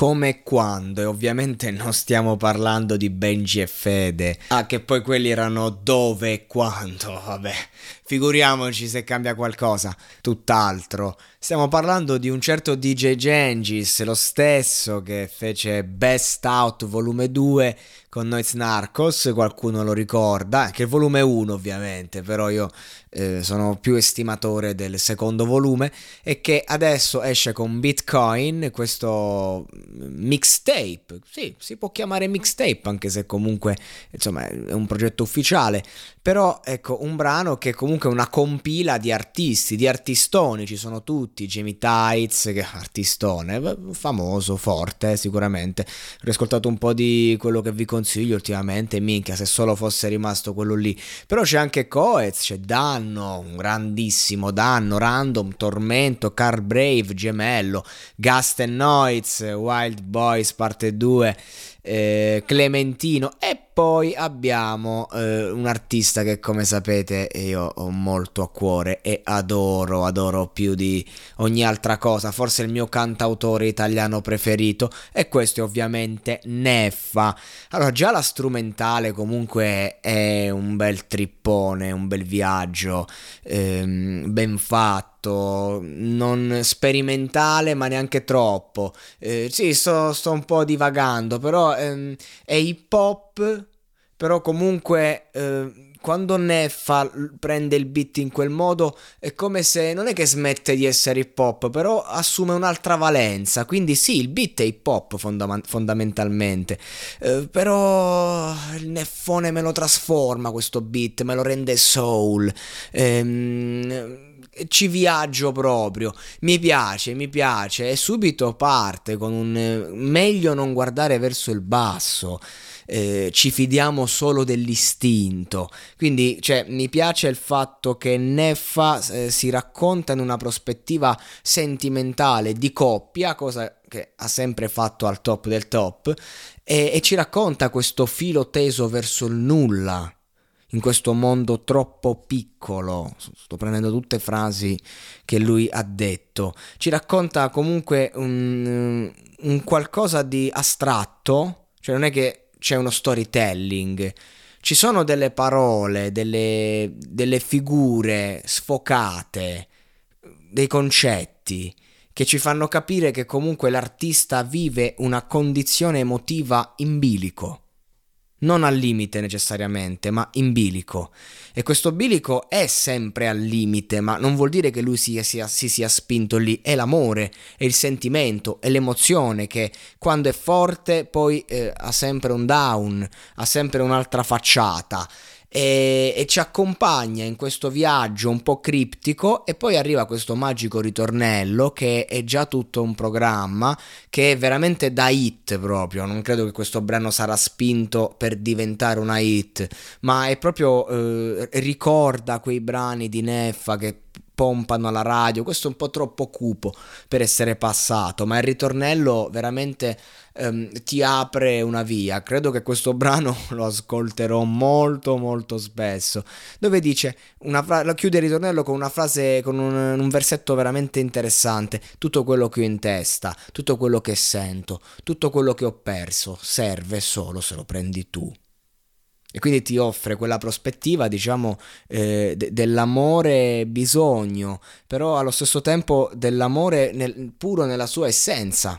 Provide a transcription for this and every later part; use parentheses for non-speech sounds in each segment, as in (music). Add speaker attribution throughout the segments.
Speaker 1: come e quando, e ovviamente non stiamo parlando di Benji e Fede. Ah, che poi quelli erano dove e quando, vabbè. Figuriamoci se cambia qualcosa. Tutt'altro. Stiamo parlando di un certo DJ Gengis, lo stesso che fece Best Out volume 2 con Noiz Narcos, qualcuno lo ricorda, che è il volume 1 ovviamente, però io eh, sono più estimatore del secondo volume e che adesso esce con Bitcoin, questo mixtape, sì, si può chiamare mixtape anche se comunque insomma è un progetto ufficiale, però ecco un brano che comunque è una compila di artisti, di artistoni, ci sono tutti, Jamie Tights, che artistone, famoso, forte sicuramente, ho riascoltato un po' di quello che vi consiglio ultimamente, minchia se solo fosse rimasto quello lì, però c'è anche Coez, c'è Danno, un grandissimo Danno, Random, Tormento, Car Brave, Gemello, Gast Noiz, Wild Boys parte 2, eh, Clementino. E poi abbiamo eh, un artista che come sapete io ho molto a cuore e adoro, adoro più di ogni altra cosa, forse il mio cantautore italiano preferito. E questo è ovviamente Neffa. Allora già la strumentale comunque è un bel trippone, un bel viaggio, ehm, ben fatto non sperimentale ma neanche troppo. Eh, sì, sto, sto, un po' divagando, però ehm, è hip hop però comunque eh, quando Neffa prende il beat in quel modo è come se non è che smette di essere hip hop, però assume un'altra valenza. Quindi sì, il beat è hip hop fondam- fondamentalmente, eh, però il neffone me lo trasforma questo beat, me lo rende soul. Ehm, ci viaggio proprio, mi piace, mi piace. E subito parte con un meglio non guardare verso il basso. Eh, ci fidiamo solo dell'istinto. Quindi cioè, mi piace il fatto che Neffa eh, si racconta in una prospettiva sentimentale di coppia, cosa che ha sempre fatto al top del top, e, e ci racconta questo filo teso verso il nulla in questo mondo troppo piccolo. Sto prendendo tutte frasi che lui ha detto. Ci racconta comunque un, un qualcosa di astratto, cioè non è che c'è uno storytelling. Ci sono delle parole, delle, delle figure sfocate, dei concetti che ci fanno capire che comunque l'artista vive una condizione emotiva in bilico non al limite necessariamente, ma in bilico. E questo bilico è sempre al limite, ma non vuol dire che lui si sia, si sia spinto lì, è l'amore, è il sentimento, è l'emozione che quando è forte poi eh, ha sempre un down, ha sempre un'altra facciata e, e, ci accompagna in questo viaggio un po' criptico e poi arriva questo magico ritornello che è già tutto un programma che è veramente da hit proprio, non credo che questo brano sarà spinto per diventare una hit, ma è proprio eh, ricorda quei brani di Neffa che pompano alla radio, questo è un po' troppo cupo per essere passato, ma il ritornello veramente ehm, ti apre una via. Credo che questo brano (laughs) lo ascolterò molto molto spesso, dove dice una fra- chiude il ritornello con una frase, con un, un versetto veramente interessante, tutto quello che ho in testa, tutto quello che sento, tutto quello che ho perso, serve solo se lo prendi tu. E quindi ti offre quella prospettiva, diciamo, eh, de- dell'amore bisogno, però allo stesso tempo dell'amore nel- puro nella sua essenza.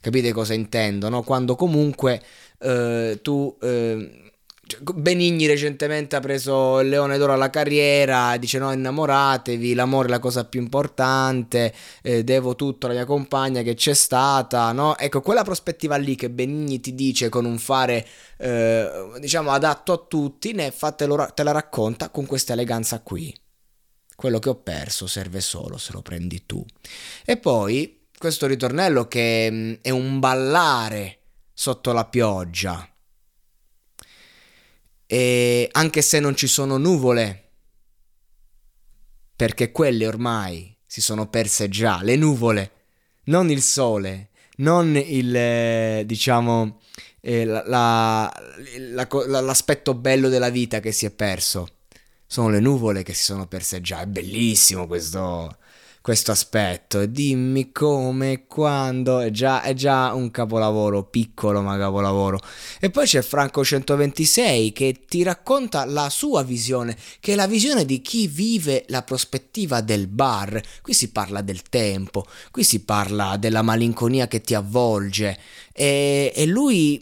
Speaker 1: Capite cosa intendo? No? Quando comunque eh, tu eh, Benigni recentemente ha preso il leone d'oro alla carriera, dice no innamoratevi, l'amore è la cosa più importante, eh, devo tutto alla mia compagna che c'è stata, no? Ecco, quella prospettiva lì che Benigni ti dice con un fare, eh, diciamo, adatto a tutti, ne fatelo, te la racconta con questa eleganza qui. Quello che ho perso serve solo se lo prendi tu. E poi questo ritornello che mm, è un ballare sotto la pioggia. E anche se non ci sono nuvole, perché quelle ormai si sono perse già, le nuvole, non il sole, non il, eh, diciamo, eh, la, la, la, l'aspetto bello della vita che si è perso. Sono le nuvole che si sono perse già. È bellissimo questo, questo aspetto. Dimmi come quando. È già, è già un capolavoro, piccolo ma capolavoro. E poi c'è Franco 126 che ti racconta la sua visione, che è la visione di chi vive la prospettiva del bar. Qui si parla del tempo, qui si parla della malinconia che ti avvolge. E, e lui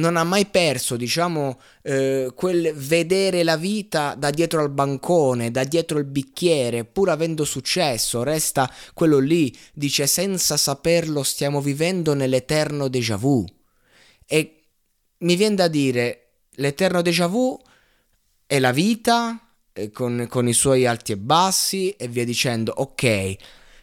Speaker 1: non ha mai perso, diciamo, eh, quel vedere la vita da dietro al bancone, da dietro il bicchiere, pur avendo successo, resta quello lì, dice senza saperlo stiamo vivendo nell'eterno déjà vu. E mi viene da dire, l'eterno déjà vu è la vita, eh, con, con i suoi alti e bassi e via dicendo, ok,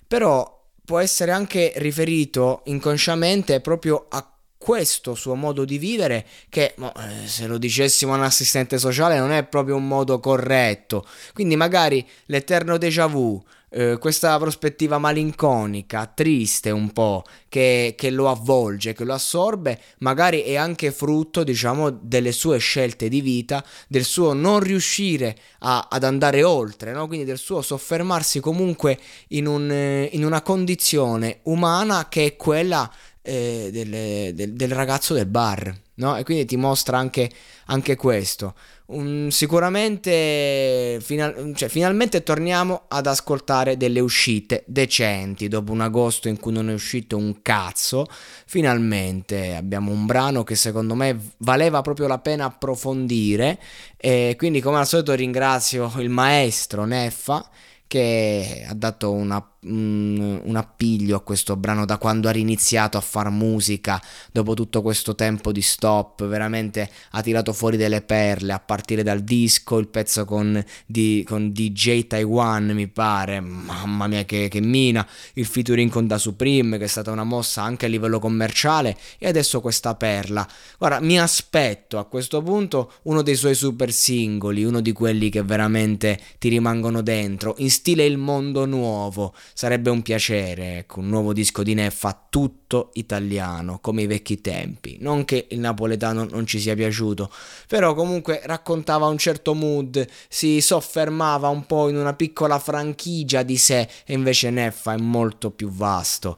Speaker 1: però può essere anche riferito inconsciamente proprio a questo suo modo di vivere che eh, se lo dicessimo a un assistente sociale non è proprio un modo corretto quindi magari l'eterno déjà vu eh, questa prospettiva malinconica, triste un po', che, che, lo avvolge, che lo assorbe, magari è anche frutto, diciamo, delle sue scelte di vita, del suo non riuscire a, ad andare oltre, no? quindi del suo soffermarsi comunque in, un, in una condizione umana che è quella eh, del, del, del, ragazzo del bar, no? E quindi ti mostra anche, anche questo. Um, sicuramente final, cioè, finalmente torniamo ad ascoltare delle uscite decenti dopo un agosto in cui non è uscito un cazzo finalmente abbiamo un brano che secondo me valeva proprio la pena approfondire e quindi come al solito ringrazio il maestro Neffa che ha dato una un, appiglio a questo brano da quando ha riniziato a far musica dopo tutto questo tempo di stop veramente ha tirato fuori delle perle a partire dal disco il pezzo con, di, con DJ Taiwan mi pare mamma mia che, che mina il featuring con Da Supreme che è stata una mossa anche a livello commerciale e adesso questa perla. Guarda mi aspetto a questo punto uno dei suoi super singoli uno di quelli che veramente ti rimangono dentro in stile il mondo nuovo Sarebbe un piacere, ecco, un nuovo disco di Neffa tutto italiano, come i vecchi tempi. Non che il napoletano non ci sia piaciuto, però comunque raccontava un certo mood, si soffermava un po' in una piccola franchigia di sé e invece Neffa è molto più vasto